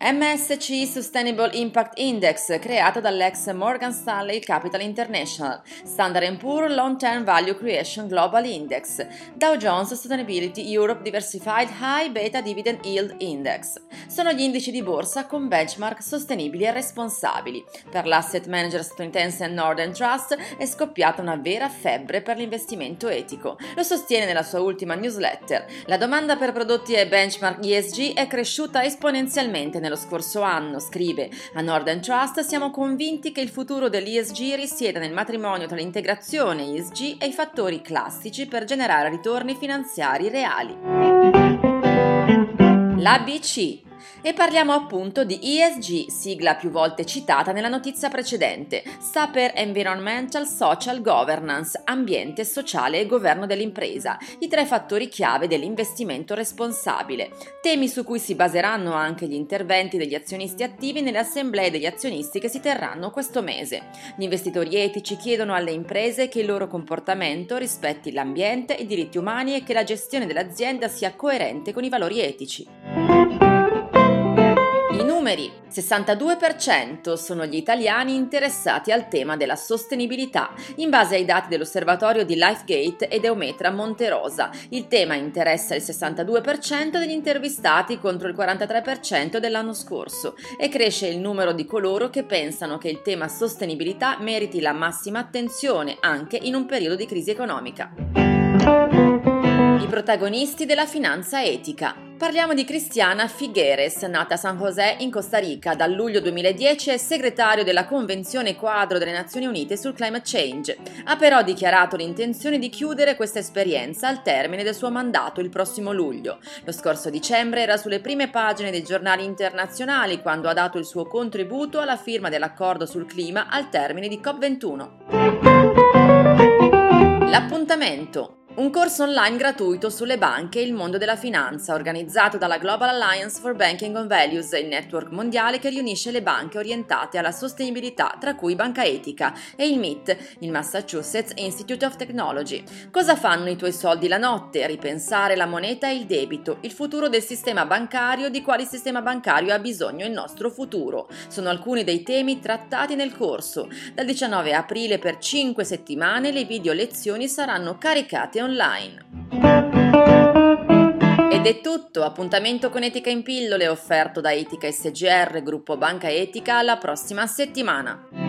MSCI Sustainable Impact Index, creato dall'ex Morgan Stanley Capital International, Standard Poor's Long Term Value Creation Global Index, Dow Jones Sustainability Europe Diversified High Beta Dividend Yield Index. Sono gli indici di borsa con benchmark sostenibili e responsabili. Per l'asset manager statunitense Northern Trust è scoppiata una vera febbre per l'investimento etico. Lo sostiene nella sua ultima newsletter. La domanda per prodotti e benchmark ESG è cresciuta esponenzialmente nello scorso anno, scrive a Northern Trust, siamo convinti che il futuro dell'ESG risieda nel matrimonio tra l'integrazione ESG e i fattori classici per generare ritorni finanziari reali. L'ABC e parliamo appunto di ESG, sigla più volte citata nella notizia precedente. Sta per Environmental Social Governance, ambiente, sociale e governo dell'impresa, i tre fattori chiave dell'investimento responsabile, temi su cui si baseranno anche gli interventi degli azionisti attivi nelle assemblee degli azionisti che si terranno questo mese. Gli investitori etici chiedono alle imprese che il loro comportamento rispetti l'ambiente, i diritti umani e che la gestione dell'azienda sia coerente con i valori etici numeri. 62% sono gli italiani interessati al tema della sostenibilità, in base ai dati dell'osservatorio di LifeGate ed Eumetra Monterosa. Il tema interessa il 62% degli intervistati contro il 43% dell'anno scorso e cresce il numero di coloro che pensano che il tema sostenibilità meriti la massima attenzione anche in un periodo di crisi economica. I protagonisti della finanza etica. Parliamo di Cristiana Figueres, nata a San José in Costa Rica. Dal luglio 2010 è segretario della Convenzione quadro delle Nazioni Unite sul climate change. Ha però dichiarato l'intenzione di chiudere questa esperienza al termine del suo mandato il prossimo luglio. Lo scorso dicembre era sulle prime pagine dei giornali internazionali quando ha dato il suo contributo alla firma dell'accordo sul clima al termine di COP21. L'appuntamento un corso online gratuito sulle banche e il mondo della finanza, organizzato dalla Global Alliance for Banking on Values, il network mondiale che riunisce le banche orientate alla sostenibilità, tra cui Banca Etica, e il MIT, il Massachusetts Institute of Technology. Cosa fanno i tuoi soldi la notte? Ripensare la moneta e il debito, il futuro del sistema bancario, di quale sistema bancario ha bisogno il nostro futuro. Sono alcuni dei temi trattati nel corso. Dal 19 aprile per 5 settimane le video lezioni saranno caricate online online. Ed è tutto, appuntamento con Etica in pillole offerto da Etica SGR, gruppo Banca Etica, alla prossima settimana.